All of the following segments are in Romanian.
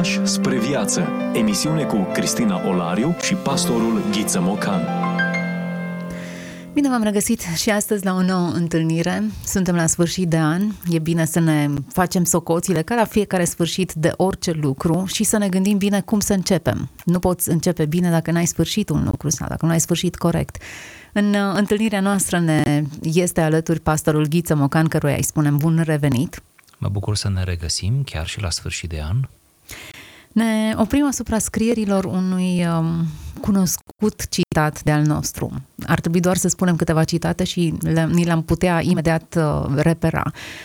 Pași spre viață. Emisiune cu Cristina Olariu și pastorul Ghiță Mocan. Bine v-am regăsit și astăzi la o nouă întâlnire. Suntem la sfârșit de an. E bine să ne facem socoțile ca la fiecare sfârșit de orice lucru și să ne gândim bine cum să începem. Nu poți începe bine dacă n-ai sfârșit un lucru sau dacă nu ai sfârșit corect. În uh, întâlnirea noastră ne este alături pastorul Ghiță Mocan, căruia îi spunem bun revenit. Mă bucur să ne regăsim chiar și la sfârșit de an. Ne oprim asupra scrierilor unui um, cunoscut citat de al nostru. Ar trebui doar să spunem câteva citate și le, ni le-am putea imediat uh, repera.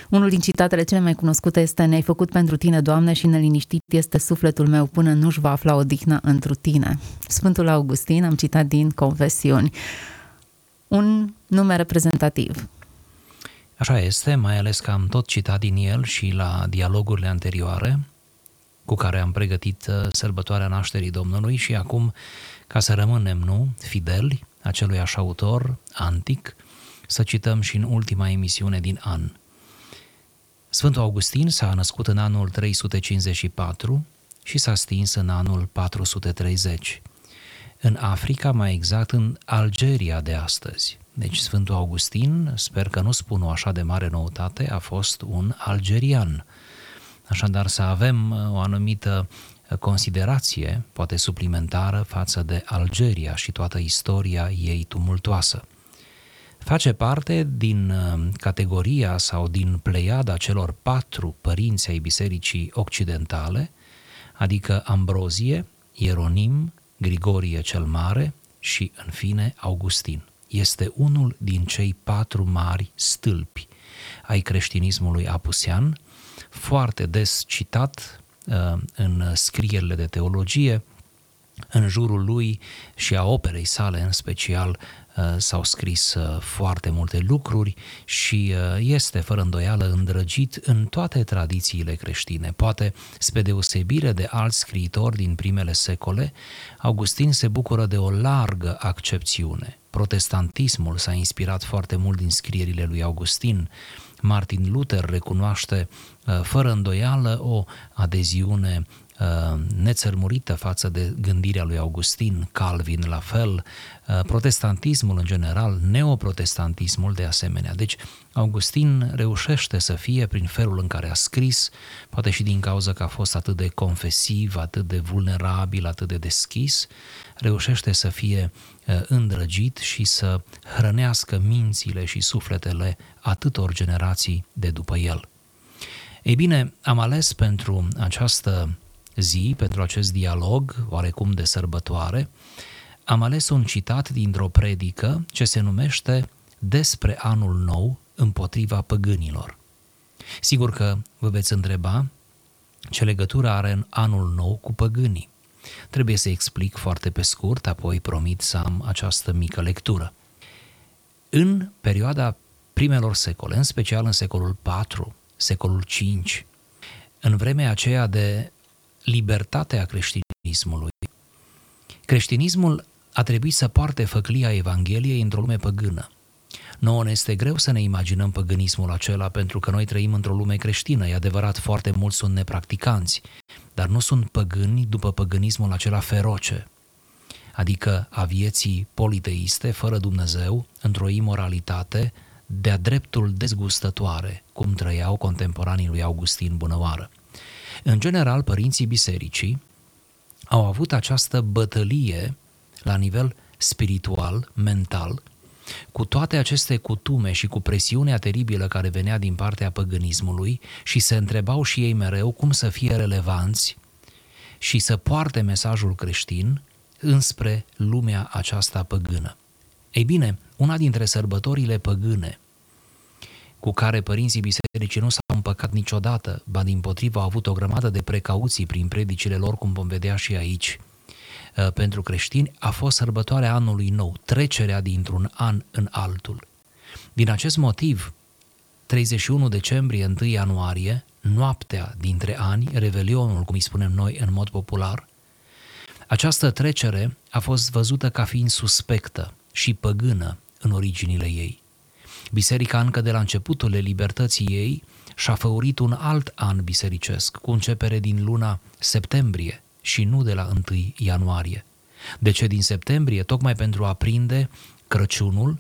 Unul din citatele cele mai cunoscute este Ne-ai făcut pentru tine, Doamne, și neliniștit este sufletul meu până nu-și va afla odihnă întru tine. Sfântul Augustin, am citat din Confesiuni. Un nume reprezentativ. Așa este, mai ales că am tot citat din el și la dialogurile anterioare cu care am pregătit uh, sărbătoarea nașterii Domnului și acum, ca să rămânem, nu, fideli acelui așa autor antic, să cităm și în ultima emisiune din an. Sfântul Augustin s-a născut în anul 354 și s-a stins în anul 430. În Africa, mai exact în Algeria de astăzi. Deci Sfântul Augustin, sper că nu spun o așa de mare noutate, a fost un algerian. Așadar să avem uh, o anumită uh, considerație, poate suplimentară, față de Algeria și toată istoria ei tumultoasă. Face parte din uh, categoria sau din pleiada celor patru părinți ai Bisericii Occidentale, adică Ambrozie, Ieronim, Grigorie cel Mare și, în fine, Augustin este unul din cei patru mari stâlpi ai creștinismului apusean, foarte des citat uh, în scrierile de teologie, în jurul lui și a operei sale în special uh, s-au scris uh, foarte multe lucruri și este fără îndoială îndrăgit în toate tradițiile creștine. Poate, spre deosebire de alți scriitori din primele secole, Augustin se bucură de o largă accepțiune protestantismul s-a inspirat foarte mult din scrierile lui Augustin. Martin Luther recunoaște uh, fără îndoială o adeziune Uh, nețărmurită față de gândirea lui Augustin, Calvin la fel, uh, protestantismul în general, neoprotestantismul de asemenea. Deci Augustin reușește să fie prin felul în care a scris, poate și din cauza că a fost atât de confesiv, atât de vulnerabil, atât de deschis, reușește să fie uh, îndrăgit și să hrănească mințile și sufletele atâtor generații de după el. Ei bine, am ales pentru această zi, pentru acest dialog, oarecum de sărbătoare, am ales un citat dintr-o predică ce se numește Despre anul nou împotriva păgânilor. Sigur că vă veți întreba ce legătură are în anul nou cu păgânii. Trebuie să explic foarte pe scurt, apoi promit să am această mică lectură. În perioada primelor secole, în special în secolul IV, secolul V, în vremea aceea de libertatea creștinismului. Creștinismul a trebuit să poarte făclia Evangheliei într-o lume păgână. Nouă ne este greu să ne imaginăm păgânismul acela pentru că noi trăim într-o lume creștină. E adevărat, foarte mulți sunt nepracticanți, dar nu sunt păgâni după păgânismul acela feroce, adică a vieții politeiste, fără Dumnezeu, într-o imoralitate de-a dreptul dezgustătoare, cum trăiau contemporanii lui Augustin Bunăoară. În general, părinții bisericii au avut această bătălie la nivel spiritual, mental, cu toate aceste cutume și cu presiunea teribilă care venea din partea păgânismului și se întrebau și ei mereu cum să fie relevanți și să poarte mesajul creștin înspre lumea aceasta păgână. Ei bine, una dintre sărbătorile păgâne cu care părinții bisericii nu s-au împăcat niciodată, ba din potrivă au avut o grămadă de precauții prin predicile lor, cum vom vedea și aici, uh, pentru creștini, a fost sărbătoarea anului nou, trecerea dintr-un an în altul. Din acest motiv, 31 decembrie, 1 ianuarie, noaptea dintre ani, revelionul, cum îi spunem noi în mod popular, această trecere a fost văzută ca fiind suspectă și păgână în originile ei. Biserica încă de la începutul libertății ei și-a făurit un alt an bisericesc, cu începere din luna septembrie și nu de la 1 ianuarie. De ce din septembrie? Tocmai pentru a prinde Crăciunul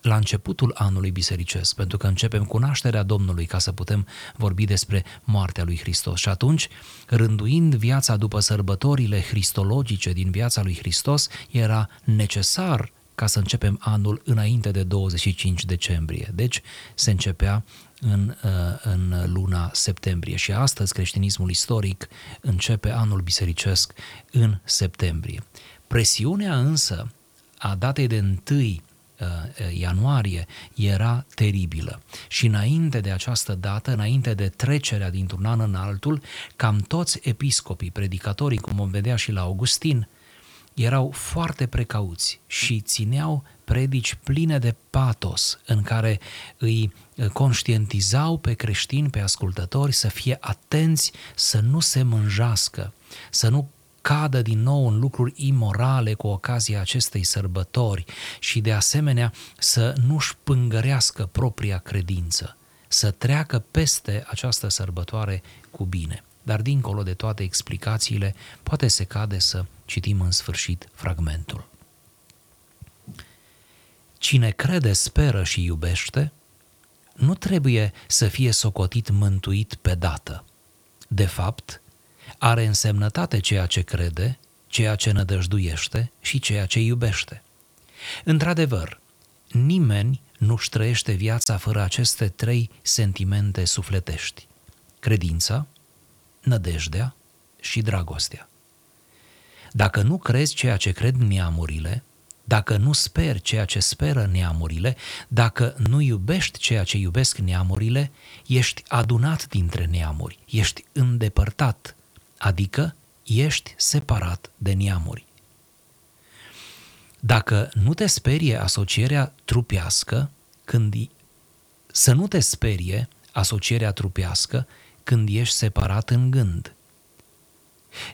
la începutul anului bisericesc, pentru că începem cu nașterea Domnului ca să putem vorbi despre moartea lui Hristos. Și atunci, rânduind viața după sărbătorile cristologice din viața lui Hristos, era necesar ca să începem anul înainte de 25 decembrie. Deci se începea în, uh, în luna septembrie și astăzi creștinismul istoric începe anul bisericesc în septembrie. Presiunea însă a datei de 1 Uh, uh, ianuarie era teribilă. Și înainte de această dată, înainte de trecerea dintr-un an în altul, cam toți episcopii, predicatorii, cum vom vedea și la Augustin, erau foarte precauți și țineau predici pline de patos în care îi uh, conștientizau pe creștini, pe ascultători să fie atenți să nu se mânjească, să nu cadă din nou în lucruri imorale cu ocazia acestei sărbători și de asemenea să nu-și pângărească propria credință, să treacă peste această sărbătoare cu bine. Dar dincolo de toate explicațiile, poate se cade să citim în sfârșit fragmentul. Cine crede, speră și iubește, nu trebuie să fie socotit mântuit pe dată. De fapt, are însemnătate ceea ce crede, ceea ce nădăjduiește și ceea ce iubește. Într-adevăr, nimeni nu-și trăiește viața fără aceste trei sentimente sufletești. Credința, nădejdea și dragostea. Dacă nu crezi ceea ce cred neamurile, dacă nu speri ceea ce speră neamurile, dacă nu iubești ceea ce iubesc neamurile, ești adunat dintre neamuri, ești îndepărtat adică ești separat de neamuri. Dacă nu te sperie asocierea trupească, când să nu te sperie asocierea trupească când ești separat în gând.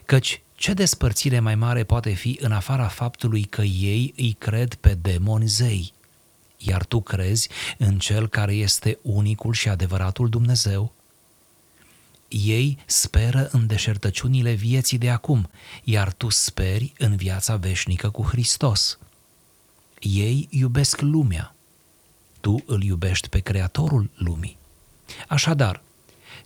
Căci ce despărțire mai mare poate fi în afara faptului că ei îi cred pe demoni zei, iar tu crezi în cel care este unicul și adevăratul Dumnezeu? Ei speră în deșertăciunile vieții de acum, iar tu speri în viața veșnică cu Hristos. Ei iubesc lumea, tu îl iubești pe Creatorul lumii. Așadar,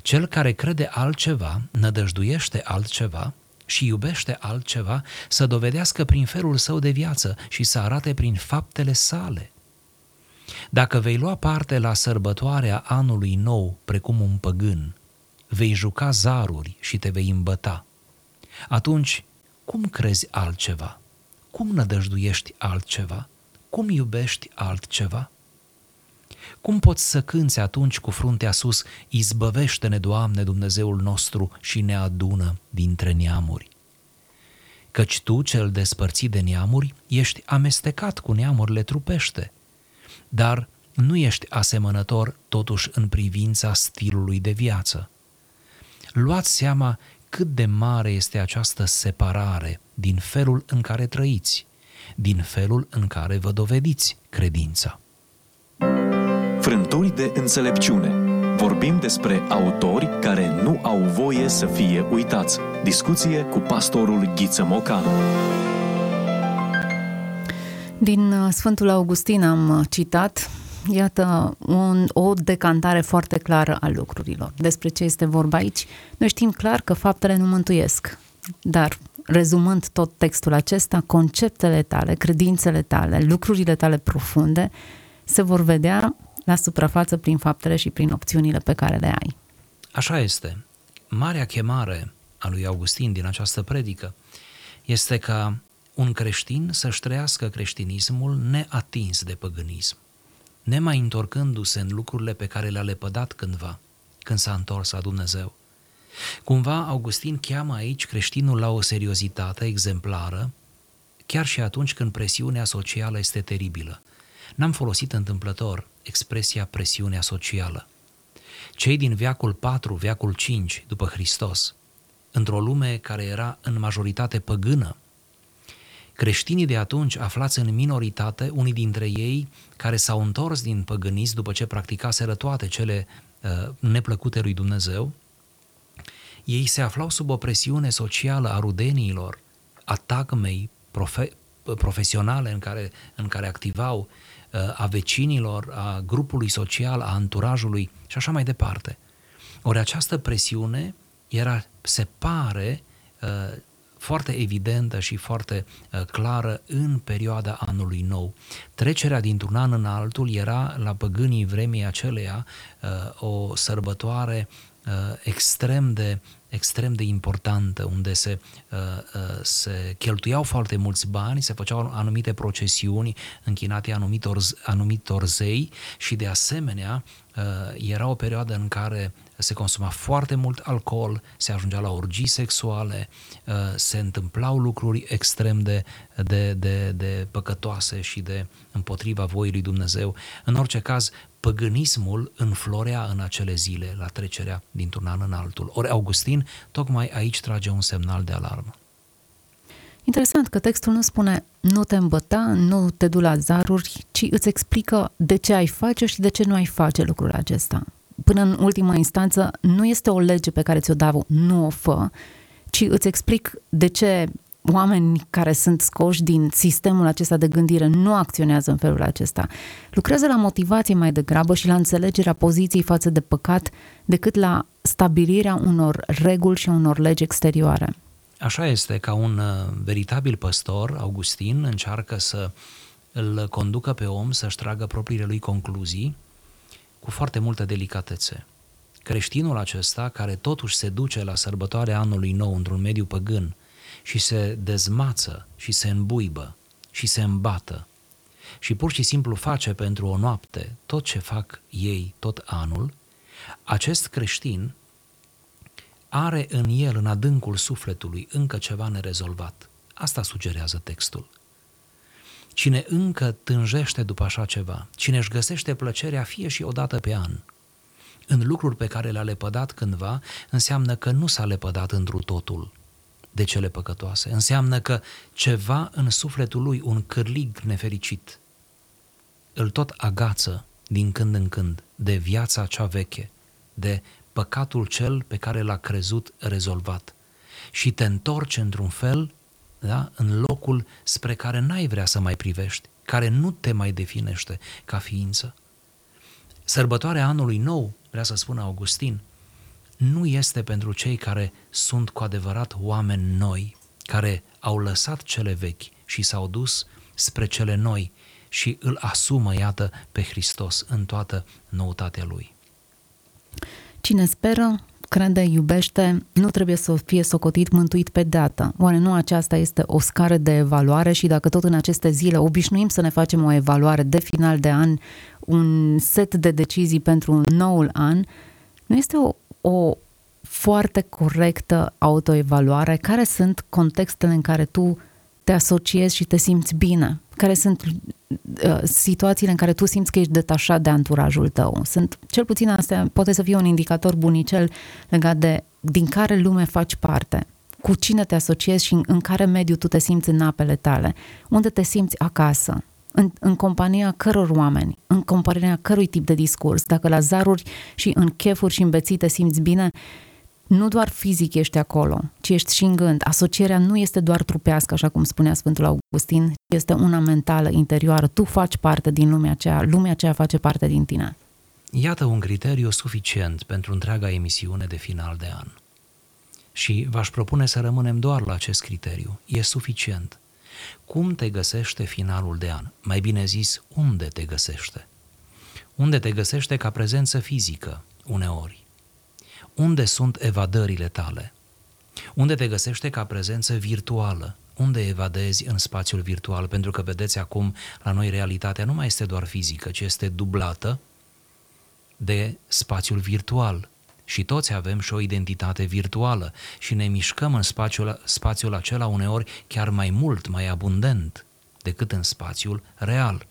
cel care crede altceva, nădăjduiește altceva și iubește altceva, să dovedească prin felul său de viață și să arate prin faptele sale. Dacă vei lua parte la sărbătoarea anului nou, precum un păgân, vei juca zaruri și te vei îmbăta. Atunci, cum crezi altceva? Cum nădăjduiești altceva? Cum iubești altceva? Cum poți să cânți atunci cu fruntea sus, izbăvește-ne, Doamne, Dumnezeul nostru și ne adună dintre neamuri? Căci tu, cel despărțit de neamuri, ești amestecat cu neamurile trupește, dar nu ești asemănător totuși în privința stilului de viață luați seama cât de mare este această separare din felul în care trăiți, din felul în care vă dovediți credința. Frânturi de înțelepciune. Vorbim despre autori care nu au voie să fie uitați. Discuție cu pastorul Ghiță Mocan. Din uh, Sfântul Augustin am uh, citat iată, un, o decantare foarte clară a lucrurilor. Despre ce este vorba aici? Noi știm clar că faptele nu mântuiesc, dar rezumând tot textul acesta, conceptele tale, credințele tale, lucrurile tale profunde se vor vedea la suprafață prin faptele și prin opțiunile pe care le ai. Așa este. Marea chemare a lui Augustin din această predică este ca un creștin să-și trăiască creștinismul neatins de păgânism nemai întorcându-se în lucrurile pe care le-a lepădat cândva, când s-a întors la Dumnezeu. Cumva Augustin cheamă aici creștinul la o seriozitate exemplară, chiar și atunci când presiunea socială este teribilă. N-am folosit întâmplător expresia presiunea socială. Cei din veacul 4, veacul 5 după Hristos, într-o lume care era în majoritate păgână, Creștinii de atunci, aflați în minoritate, unii dintre ei care s-au întors din păgânism după ce practicaseră toate cele uh, neplăcute lui Dumnezeu, ei se aflau sub o presiune socială a rudeniilor, a tagmei profe- profesionale în care, în care activau, a vecinilor, a grupului social, a anturajului și așa mai departe. Ori această presiune era, se pare, foarte evidentă și foarte uh, clară în perioada anului nou. Trecerea dintr-un an în altul era la păgânii vremii aceleia uh, o sărbătoare uh, extrem de extrem de importantă, unde se, uh, uh, se cheltuiau foarte mulți bani, se făceau anumite procesiuni închinate anumitor, anumitor zei și de asemenea uh, era o perioadă în care se consuma foarte mult alcool, se ajungea la orgii sexuale, se întâmplau lucruri extrem de, de, de, de păcătoase și de împotriva voii lui Dumnezeu. În orice caz, păgânismul înflorea în acele zile la trecerea dintr-un an în altul. Ori Augustin tocmai aici trage un semnal de alarmă. Interesant că textul nu spune nu te îmbăta, nu te du la zaruri, ci îți explică de ce ai face și de ce nu ai face lucrul acesta. Până în ultima instanță, nu este o lege pe care ți-o dau, nu o fă, ci îți explic de ce oameni care sunt scoși din sistemul acesta de gândire nu acționează în felul acesta. Lucrează la motivație mai degrabă și la înțelegerea poziției față de păcat decât la stabilirea unor reguli și unor legi exterioare. Așa este, ca un uh, veritabil păstor, Augustin încearcă să îl conducă pe om să-și tragă propriile lui concluzii cu foarte multă delicatețe. Creștinul acesta, care totuși se duce la sărbătoarea anului nou într-un mediu păgân, și se dezmață și se îmbuibă și se îmbată și pur și simplu face pentru o noapte tot ce fac ei tot anul, acest creștin are în el, în adâncul sufletului, încă ceva nerezolvat. Asta sugerează textul. Cine încă tânjește după așa ceva, cine își găsește plăcerea fie și o dată pe an, în lucruri pe care le-a lepădat cândva, înseamnă că nu s-a lepădat întru totul de cele păcătoase. Înseamnă că ceva în sufletul lui, un cârlig nefericit, îl tot agață din când în când de viața cea veche, de păcatul cel pe care l-a crezut rezolvat și te întorci într-un fel da, în locul spre care n-ai vrea să mai privești, care nu te mai definește ca ființă. Sărbătoarea anului nou, vrea să spună Augustin, nu este pentru cei care sunt cu adevărat oameni noi, care au lăsat cele vechi și s-au dus spre cele noi și îl asumă, iată, pe Hristos în toată noutatea lui. Cine speră, crede, iubește, nu trebuie să fie socotit mântuit pe dată. Oare nu aceasta este o scară de evaluare și dacă tot în aceste zile obișnuim să ne facem o evaluare de final de an, un set de decizii pentru noul an, nu este o, o foarte corectă autoevaluare, care sunt contextele în care tu te asociezi și te simți bine, care sunt uh, situațiile în care tu simți că ești detașat de anturajul tău. Sunt, cel puțin astea poate să fie un indicator bunicel legat de din care lume faci parte, cu cine te asociezi și în, în care mediu tu te simți în apele tale, unde te simți acasă, în, în compania căror oameni, în compania cărui tip de discurs, dacă la zaruri și în chefuri și în beții te simți bine, nu doar fizic ești acolo, ci ești și în gând. Asocierea nu este doar trupească, așa cum spunea Sfântul Augustin, ci este una mentală, interioară. Tu faci parte din lumea aceea, lumea aceea face parte din tine. Iată un criteriu suficient pentru întreaga emisiune de final de an. Și v-aș propune să rămânem doar la acest criteriu. E suficient. Cum te găsește finalul de an? Mai bine zis, unde te găsește? Unde te găsește ca prezență fizică, uneori? Unde sunt evadările tale? Unde te găsește ca prezență virtuală? Unde evadezi în spațiul virtual? Pentru că vedeți acum, la noi realitatea nu mai este doar fizică, ci este dublată de spațiul virtual. Și toți avem și o identitate virtuală și ne mișcăm în spațiul, spațiul acela uneori chiar mai mult, mai abundent decât în spațiul real.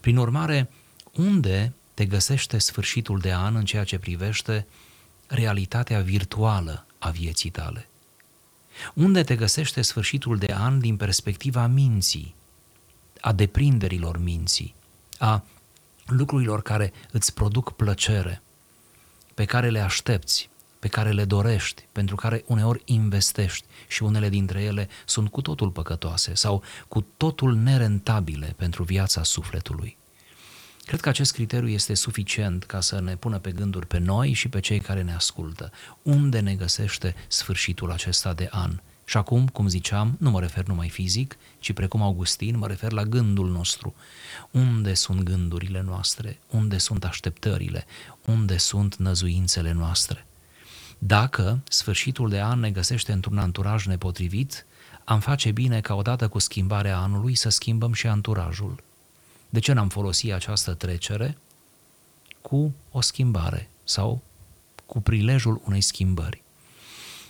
Prin urmare, unde te găsește sfârșitul de an în ceea ce privește realitatea virtuală a vieții tale? Unde te găsește sfârșitul de an din perspectiva minții, a deprinderilor minții, a lucrurilor care îți produc plăcere? Pe care le aștepți, pe care le dorești, pentru care uneori investești și unele dintre ele sunt cu totul păcătoase sau cu totul nerentabile pentru viața sufletului. Cred că acest criteriu este suficient ca să ne pună pe gânduri pe noi și pe cei care ne ascultă. Unde ne găsește sfârșitul acesta de an? Și acum, cum ziceam, nu mă refer numai fizic, ci precum Augustin, mă refer la gândul nostru. Unde sunt gândurile noastre? Unde sunt așteptările? Unde sunt năzuințele noastre? Dacă sfârșitul de an ne găsește într-un anturaj nepotrivit, am face bine ca odată cu schimbarea anului să schimbăm și anturajul. De ce n-am folosit această trecere cu o schimbare sau cu prilejul unei schimbări?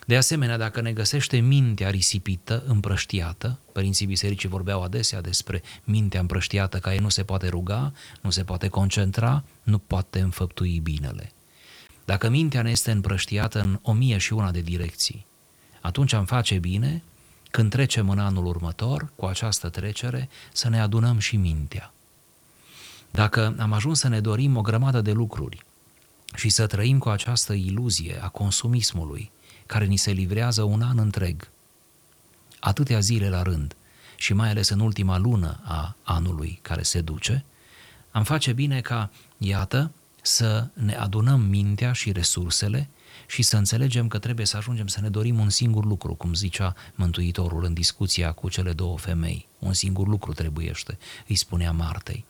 De asemenea, dacă ne găsește mintea risipită, împrăștiată, părinții bisericii vorbeau adesea despre mintea împrăștiată care nu se poate ruga, nu se poate concentra, nu poate înfăptui binele. Dacă mintea ne este împrăștiată în o mie și una de direcții, atunci am face bine, când trecem în anul următor, cu această trecere, să ne adunăm și mintea. Dacă am ajuns să ne dorim o grămadă de lucruri și să trăim cu această iluzie a consumismului, care ni se livrează un an întreg, atâtea zile la rând, și mai ales în ultima lună a anului care se duce, am face bine ca, iată, să ne adunăm mintea și resursele și să înțelegem că trebuie să ajungem să ne dorim un singur lucru, cum zicea Mântuitorul în discuția cu cele două femei. Un singur lucru trebuiește, îi spunea Martei.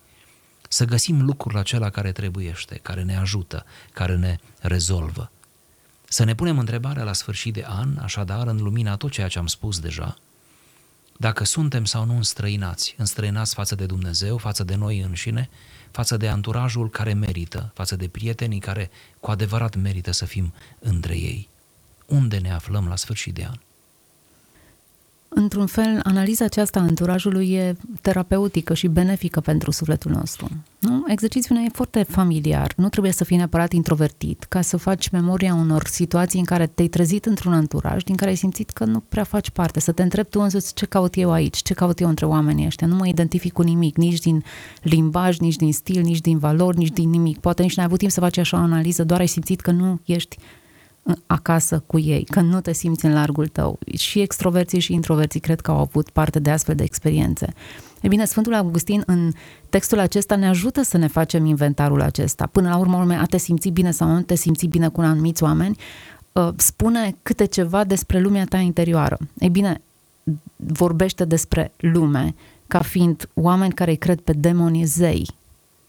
Să găsim lucrul acela care trebuiește, care ne ajută, care ne rezolvă. Să ne punem întrebarea la sfârșit de an, așadar, în lumina tot ceea ce am spus deja, dacă suntem sau nu înstrăinați, înstrăinați față de Dumnezeu, față de noi înșine, față de anturajul care merită, față de prietenii care cu adevărat merită să fim între ei. Unde ne aflăm la sfârșit de an? Într-un fel, analiza aceasta a anturajului e terapeutică și benefică pentru sufletul nostru. Nu? Exercițiul e foarte familiar, nu trebuie să fii neapărat introvertit ca să faci memoria unor situații în care te-ai trezit într-un anturaj din care ai simțit că nu prea faci parte, să te întrebi tu însuți ce caut eu aici, ce caut eu între oamenii ăștia. Nu mă identific cu nimic, nici din limbaj, nici din stil, nici din valori, nici din nimic. Poate nici n-ai avut timp să faci așa o analiză, doar ai simțit că nu ești acasă cu ei, că nu te simți în largul tău. Și extroverții și introverții cred că au avut parte de astfel de experiențe. E bine, Sfântul Augustin în textul acesta ne ajută să ne facem inventarul acesta. Până la urmă, a te simți bine sau nu te simți bine cu anumiți oameni, ă, spune câte ceva despre lumea ta interioară. Ei bine, vorbește despre lume ca fiind oameni care îi cred pe demonii zei,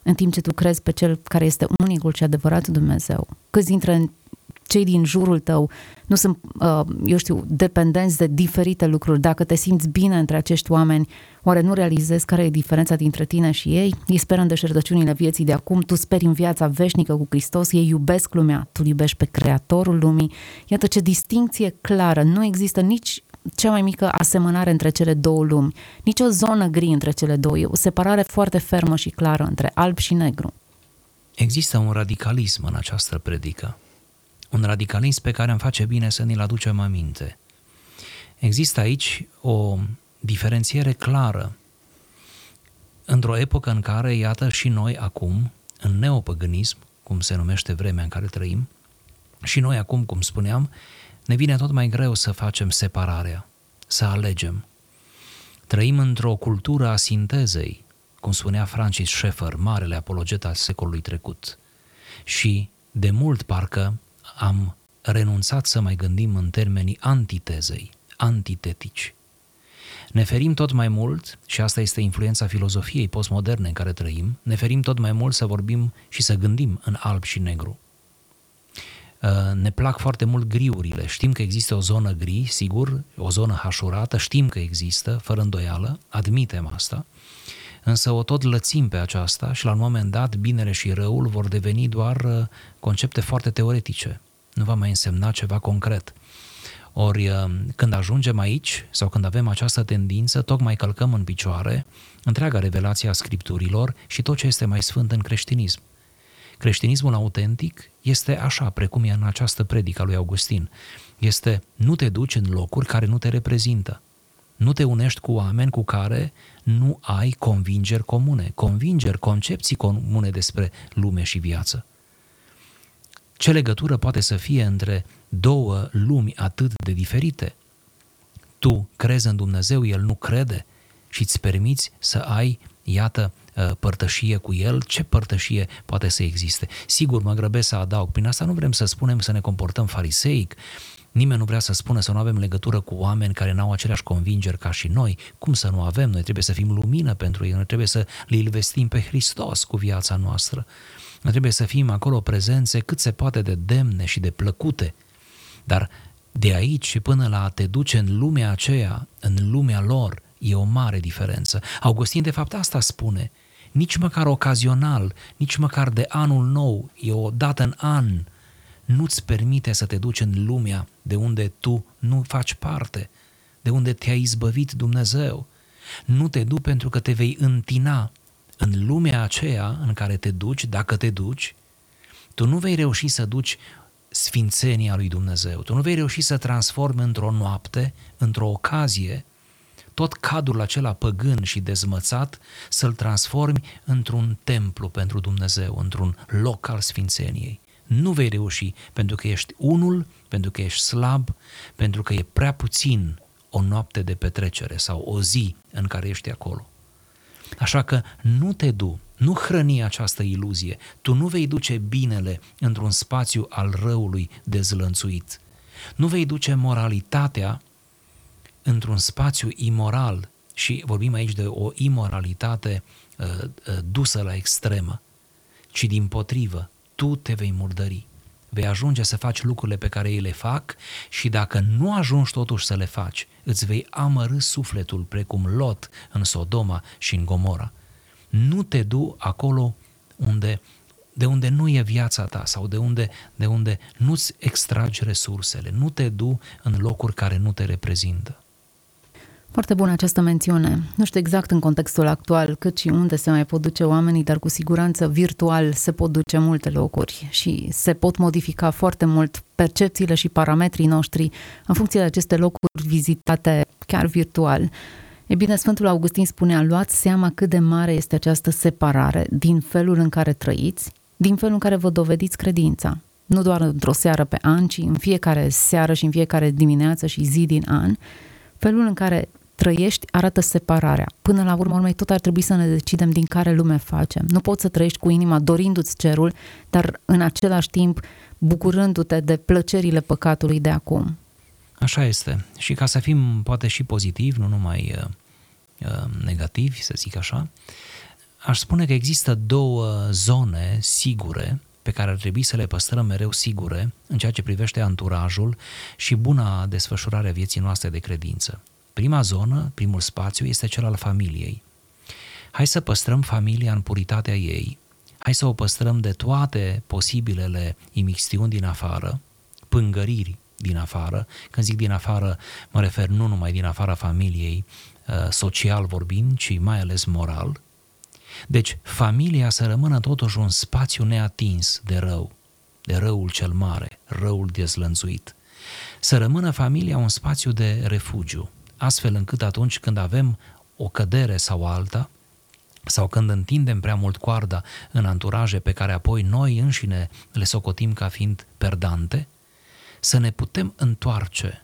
în timp ce tu crezi pe cel care este unicul și adevărat Dumnezeu. Câți dintre cei din jurul tău nu sunt, uh, eu știu, dependenți de diferite lucruri. Dacă te simți bine între acești oameni, oare nu realizezi care e diferența dintre tine și ei? Ei speră în deșertăciunile vieții de acum, tu speri în viața veșnică cu Hristos, ei iubesc lumea, tu iubești pe Creatorul lumii. Iată ce distinție clară, nu există nici cea mai mică asemănare între cele două lumi, nici o zonă gri între cele două, e o separare foarte fermă și clară între alb și negru. Există un radicalism în această predică un radicalism pe care am face bine să ne-l aducem aminte. Există aici o diferențiere clară într-o epocă în care, iată, și noi acum, în neopăgânism, cum se numește vremea în care trăim, și noi acum, cum spuneam, ne vine tot mai greu să facem separarea, să alegem. Trăim într-o cultură a sintezei, cum spunea Francis Schaeffer, marele apologet al secolului trecut. Și de mult parcă am renunțat să mai gândim în termenii antitezei, antitetici. Ne ferim tot mai mult, și asta este influența filozofiei postmoderne în care trăim, ne ferim tot mai mult să vorbim și să gândim în alb și negru. Uh, ne plac foarte mult griurile. Știm că există o zonă gri, sigur, o zonă hașurată, știm că există, fără îndoială, admitem asta, însă o tot lățim pe aceasta și la un moment dat binele și răul vor deveni doar uh, concepte foarte teoretice nu va mai însemna ceva concret. Ori uh, când ajungem aici sau când avem această tendință, tocmai călcăm în picioare întreaga revelație a Scripturilor și tot ce este mai sfânt în creștinism. Creștinismul autentic este așa, precum e în această predică lui Augustin. Este nu te duci în locuri care nu te reprezintă. Nu te unești cu oameni cu care nu ai convingeri comune, convingeri, concepții comune despre lume și viață Ce legătură poate să fie între două lumi atât de diferite? Tu crezi în Dumnezeu, El nu crede și îți permiți să ai, iată, uh, părtășie cu El, ce părtășie poate să existe? Sigur, mă grăbesc să adaug, prin asta nu vrem să spunem să ne comportăm fariseic, Nimeni nu vrea să spună să nu avem legătură cu oameni care n-au aceleași convingeri ca și noi. Cum să nu avem? Noi trebuie să fim lumină pentru ei, noi trebuie să le vestim pe Hristos cu viața noastră. Noi trebuie să fim acolo prezențe cât se poate de demne și de plăcute. Dar de aici și până la a te duce în lumea aceea, în lumea lor, e o mare diferență. Augustin de fapt asta spune. Nici măcar ocazional, nici măcar de anul nou, e o dată în an, nu-ți permite să te duci în lumea de unde tu nu faci parte, de unde te-a izbăvit Dumnezeu. Nu te duci pentru că te vei întina în lumea aceea în care te duci, dacă te duci, tu nu vei reuși să duci sfințenia lui Dumnezeu. Tu nu vei reuși să transformi într-o noapte, într-o ocazie, tot cadrul acela păgân și dezmățat, să-l transformi într-un templu pentru Dumnezeu, într-un loc al sfințeniei. Nu vei reuși pentru că ești unul, pentru că ești slab, pentru că e prea puțin o noapte de petrecere sau o zi în care ești acolo. Așa că nu te du, nu hrăni această iluzie. Tu nu vei duce binele într-un spațiu al răului dezlănțuit. Nu vei duce moralitatea într-un spațiu imoral și vorbim aici de o imoralitate uh, uh, dusă la extremă, ci din potrivă, tu te vei murdări. Vei ajunge să faci lucrurile pe care ei le fac și dacă nu ajungi totuși să le faci, îți vei amărâ sufletul precum Lot în Sodoma și în Gomora. Nu te du acolo unde, de unde nu e viața ta sau de unde, de unde nu-ți extragi resursele. Nu te du în locuri care nu te reprezintă. Foarte bună această mențiune. Nu știu exact în contextul actual cât și unde se mai pot duce oamenii, dar cu siguranță virtual se pot duce multe locuri și se pot modifica foarte mult percepțiile și parametrii noștri în funcție de aceste locuri vizitate chiar virtual. E bine, Sfântul Augustin spunea, luați seama cât de mare este această separare din felul în care trăiți, din felul în care vă dovediți credința. Nu doar într-o seară pe an, ci în fiecare seară și în fiecare dimineață și zi din an, felul în care trăiești arată separarea. Până la urmă, urmei, tot ar trebui să ne decidem din care lume facem. Nu poți să trăiești cu inima dorindu-ți cerul, dar în același timp bucurându-te de plăcerile păcatului de acum. Așa este. Și ca să fim poate și pozitivi, nu numai uh, uh, negativi, să zic așa, aș spune că există două zone sigure pe care ar trebui să le păstrăm mereu sigure în ceea ce privește anturajul și buna desfășurare a vieții noastre de credință. Prima zonă, primul spațiu, este cel al familiei. Hai să păstrăm familia în puritatea ei, hai să o păstrăm de toate posibilele imixtiuni din afară, pângăriri din afară. Când zic din afară, mă refer nu numai din afara familiei, uh, social vorbind, ci mai ales moral. Deci, familia să rămână totuși un spațiu neatins de rău, de răul cel mare, răul dezlănțuit. Să rămână familia un spațiu de refugiu, astfel încât atunci când avem o cădere sau alta, sau când întindem prea mult coarda în anturaje pe care apoi noi înșine le socotim ca fiind perdante, să ne putem întoarce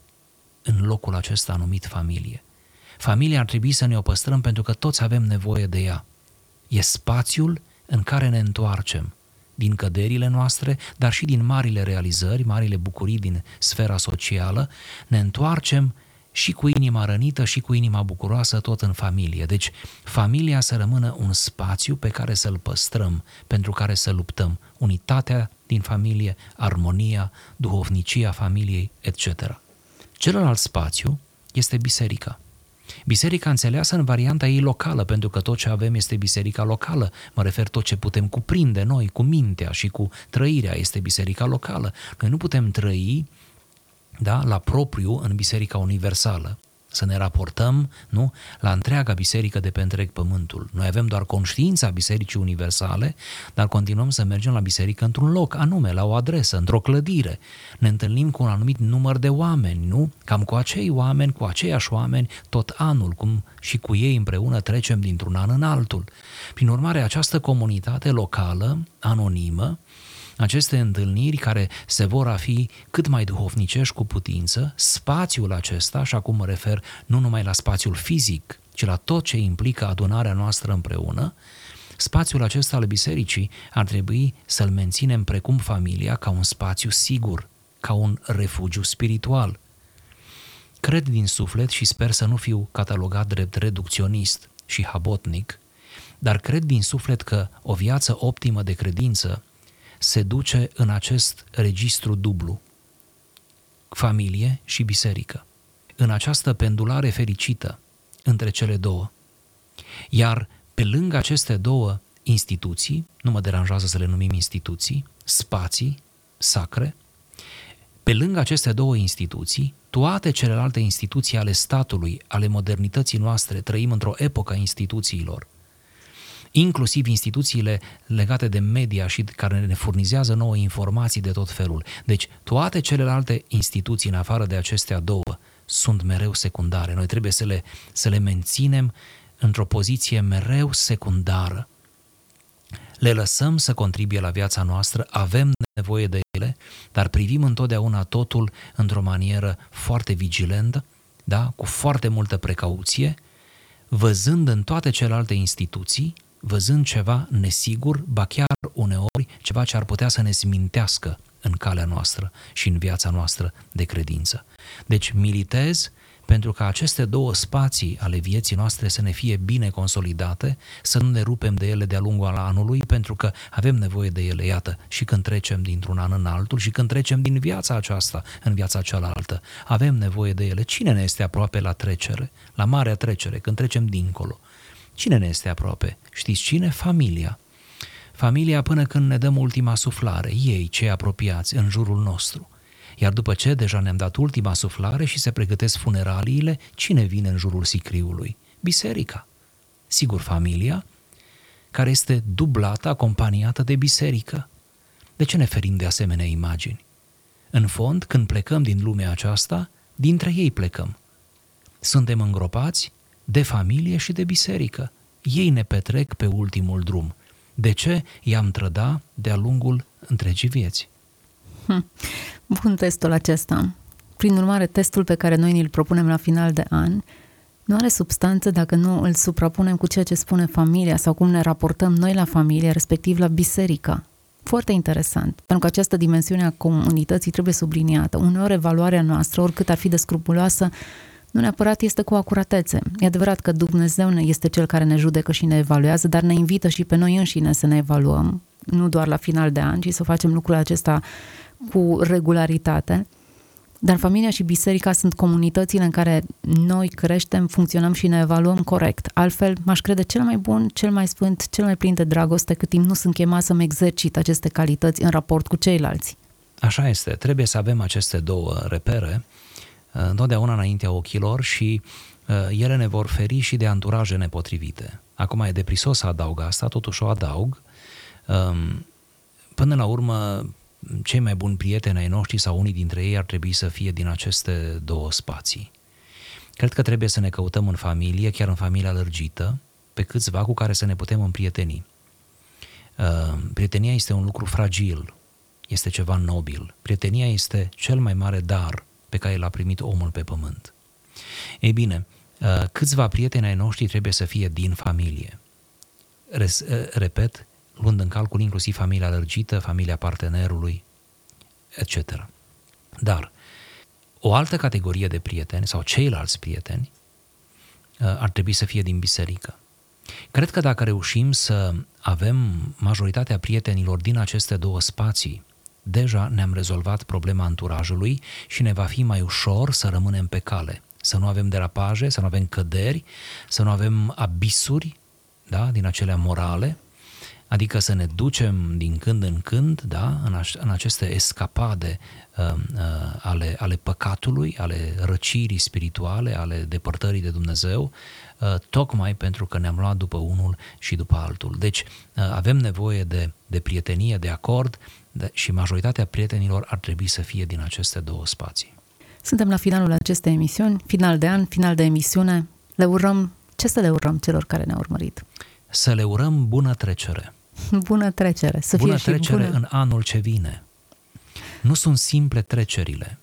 în locul acesta numit familie. Familia ar trebui să ne o păstrăm pentru că toți avem nevoie de ea. E spațiul în care ne întoarcem din căderile noastre, dar și din marile realizări, marile bucurii din sfera socială, ne întoarcem și cu inima rănită și cu inima bucuroasă tot în familie. Deci familia să rămână un spațiu pe care să-l păstrăm, pentru care să luptăm. Unitatea din familie, armonia, duhovnicia familiei, etc. Celălalt spațiu este biserica. Biserica înțeleasă în varianta ei locală, pentru că tot ce avem este biserica locală. Mă refer tot ce putem cuprinde noi cu mintea și cu trăirea este biserica locală. Noi nu putem trăi da, la propriu în Biserica Universală. Să ne raportăm nu, la întreaga biserică de pe întreg pământul. Noi avem doar conștiința Bisericii Universale, dar continuăm să mergem la biserică într-un loc, anume, la o adresă, într-o clădire. Ne întâlnim cu un anumit număr de oameni, nu? Cam cu acei oameni, cu aceiași oameni, tot anul, cum și cu ei împreună trecem dintr-un an în altul. Prin urmare, această comunitate locală, anonimă, aceste întâlniri care se vor a fi cât mai duhovnicești cu putință, spațiul acesta, și acum mă refer nu numai la spațiul fizic, ci la tot ce implică adunarea noastră împreună, spațiul acesta al bisericii ar trebui să-l menținem precum familia ca un spațiu sigur, ca un refugiu spiritual. Cred din suflet și sper să nu fiu catalogat drept reducționist și habotnic, dar cred din suflet că o viață optimă de credință se duce în acest registru dublu, familie și biserică, în această pendulare fericită între cele două. Iar pe lângă aceste două instituții, nu mă deranjează să le numim instituții, spații sacre, pe lângă aceste două instituții, toate celelalte instituții ale statului, ale modernității noastre, trăim într-o epocă a instituțiilor, inclusiv instituțiile legate de media și care ne furnizează nouă informații de tot felul. Deci toate celelalte instituții, în afară de acestea două, sunt mereu secundare. Noi trebuie să le, să le menținem într-o poziție mereu secundară. Le lăsăm să contribuie la viața noastră, avem nevoie de ele, dar privim întotdeauna totul într-o manieră foarte vigilentă, da? cu foarte multă precauție, văzând în toate celelalte instituții, văzând ceva nesigur, ba chiar uneori ceva ce ar putea să ne smintească în calea noastră și în viața noastră de credință. Deci militez pentru ca aceste două spații ale vieții noastre să ne fie bine consolidate, să nu ne rupem de ele de-a lungul anului, pentru că avem nevoie de ele, iată, și când trecem dintr-un an în altul și când trecem din viața aceasta în viața cealaltă. Avem nevoie de ele. Cine ne este aproape la trecere, la marea trecere, când trecem dincolo? Cine ne este aproape? Știți cine? Familia. Familia până când ne dăm ultima suflare, ei, cei apropiați, în jurul nostru. Iar după ce deja ne-am dat ultima suflare și se pregătesc funeraliile, cine vine în jurul sicriului? Biserica. Sigur, familia, care este dublată, acompaniată de biserică. De ce ne ferim de asemenea imagini? În fond, când plecăm din lumea aceasta, dintre ei plecăm. Suntem îngropați de familie și de biserică. Ei ne petrec pe ultimul drum. De ce i-am trăda de-a lungul întregii vieți? Hm. Bun testul acesta. Prin urmare, testul pe care noi îl propunem la final de an nu are substanță dacă nu îl suprapunem cu ceea ce spune familia sau cum ne raportăm noi la familie, respectiv la biserică. Foarte interesant, pentru că această dimensiune a comunității trebuie subliniată. Uneori evaluarea noastră, oricât ar fi de scrupuloasă, nu neapărat este cu acuratețe. E adevărat că Dumnezeu este cel care ne judecă și ne evaluează, dar ne invită și pe noi înșine să ne evaluăm, nu doar la final de an, ci să facem lucrul acesta cu regularitate. Dar familia și biserica sunt comunitățile în care noi creștem, funcționăm și ne evaluăm corect. Altfel, m-aș crede cel mai bun, cel mai sfânt, cel mai plin de dragoste cât timp nu sunt chemat să-mi exercit aceste calități în raport cu ceilalți. Așa este, trebuie să avem aceste două repere uh, întotdeauna înaintea ochilor și uh, ele ne vor feri și de anturaje nepotrivite. Acum e deprisos să adaug asta, totuși o adaug. Um, până la urmă, cei mai buni prieteni ai noștri sau unii dintre ei ar trebui să fie din aceste două spații. Cred că trebuie să ne căutăm în familie, chiar în familia lărgită, pe câțiva cu care să ne putem împrieteni. Uh, prietenia este un lucru fragil, este ceva nobil. Prietenia este cel mai mare dar pe care l-a primit omul pe pământ. Ei bine, uh, câțiva prieteni ai noștri trebuie să fie din familie. Uh, repet, luând în calcul inclusiv familia lărgită, familia partenerului, etc. Dar o altă categorie de prieteni sau ceilalți prieteni uh, ar trebui să fie din biserică. Cred că dacă reușim să avem majoritatea prietenilor din aceste două spații, deja ne-am rezolvat problema anturajului și ne va fi mai ușor să rămânem pe cale, să nu avem derapaje, să nu avem căderi, să nu avem abisuri da, din acelea morale, adică să ne ducem din când în când da, în, aș, în aceste escapade uh, uh, ale, ale păcatului, ale răcirii spirituale, ale depărtării de Dumnezeu, uh, tocmai pentru că ne-am luat după unul și după altul. Deci uh, avem nevoie de, de prietenie, de acord de, și majoritatea prietenilor ar trebui să fie din aceste două spații. Suntem la finalul acestei emisiuni, final de an, final de emisiune. Le urăm, ce să le urăm celor care ne-au urmărit? Să le urăm bună trecere Bună trecere, să bună fie trecere și bună. în anul ce vine. Nu sunt simple trecerile.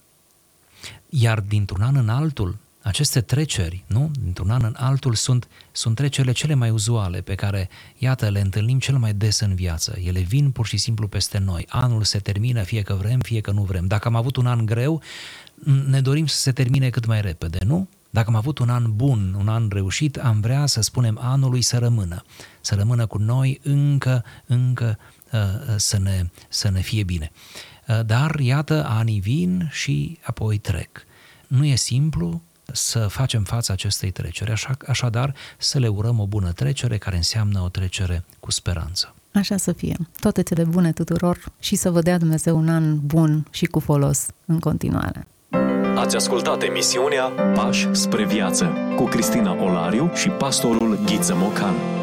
Iar dintr-un an în altul, aceste treceri, nu? Dintr-un an în altul sunt, sunt trecerile cele mai uzuale pe care, iată, le întâlnim cel mai des în viață. Ele vin pur și simplu peste noi. Anul se termină, fie că vrem, fie că nu vrem. Dacă am avut un an greu, ne dorim să se termine cât mai repede, nu? Dacă am avut un an bun, un an reușit, am vrea să spunem anului să rămână. Să rămână cu noi încă, încă uh, să, ne, să ne fie bine. Uh, dar, iată, anii vin și apoi trec. Nu e simplu, să facem față acestei treceri. Așa, așadar, să le urăm o bună trecere care înseamnă o trecere cu speranță. Așa să fie. Toate cele bune tuturor și să vă dea Dumnezeu un an bun și cu folos în continuare. Ați ascultat emisiunea Pași spre viață cu Cristina Olariu și pastorul Ghiță Mocan.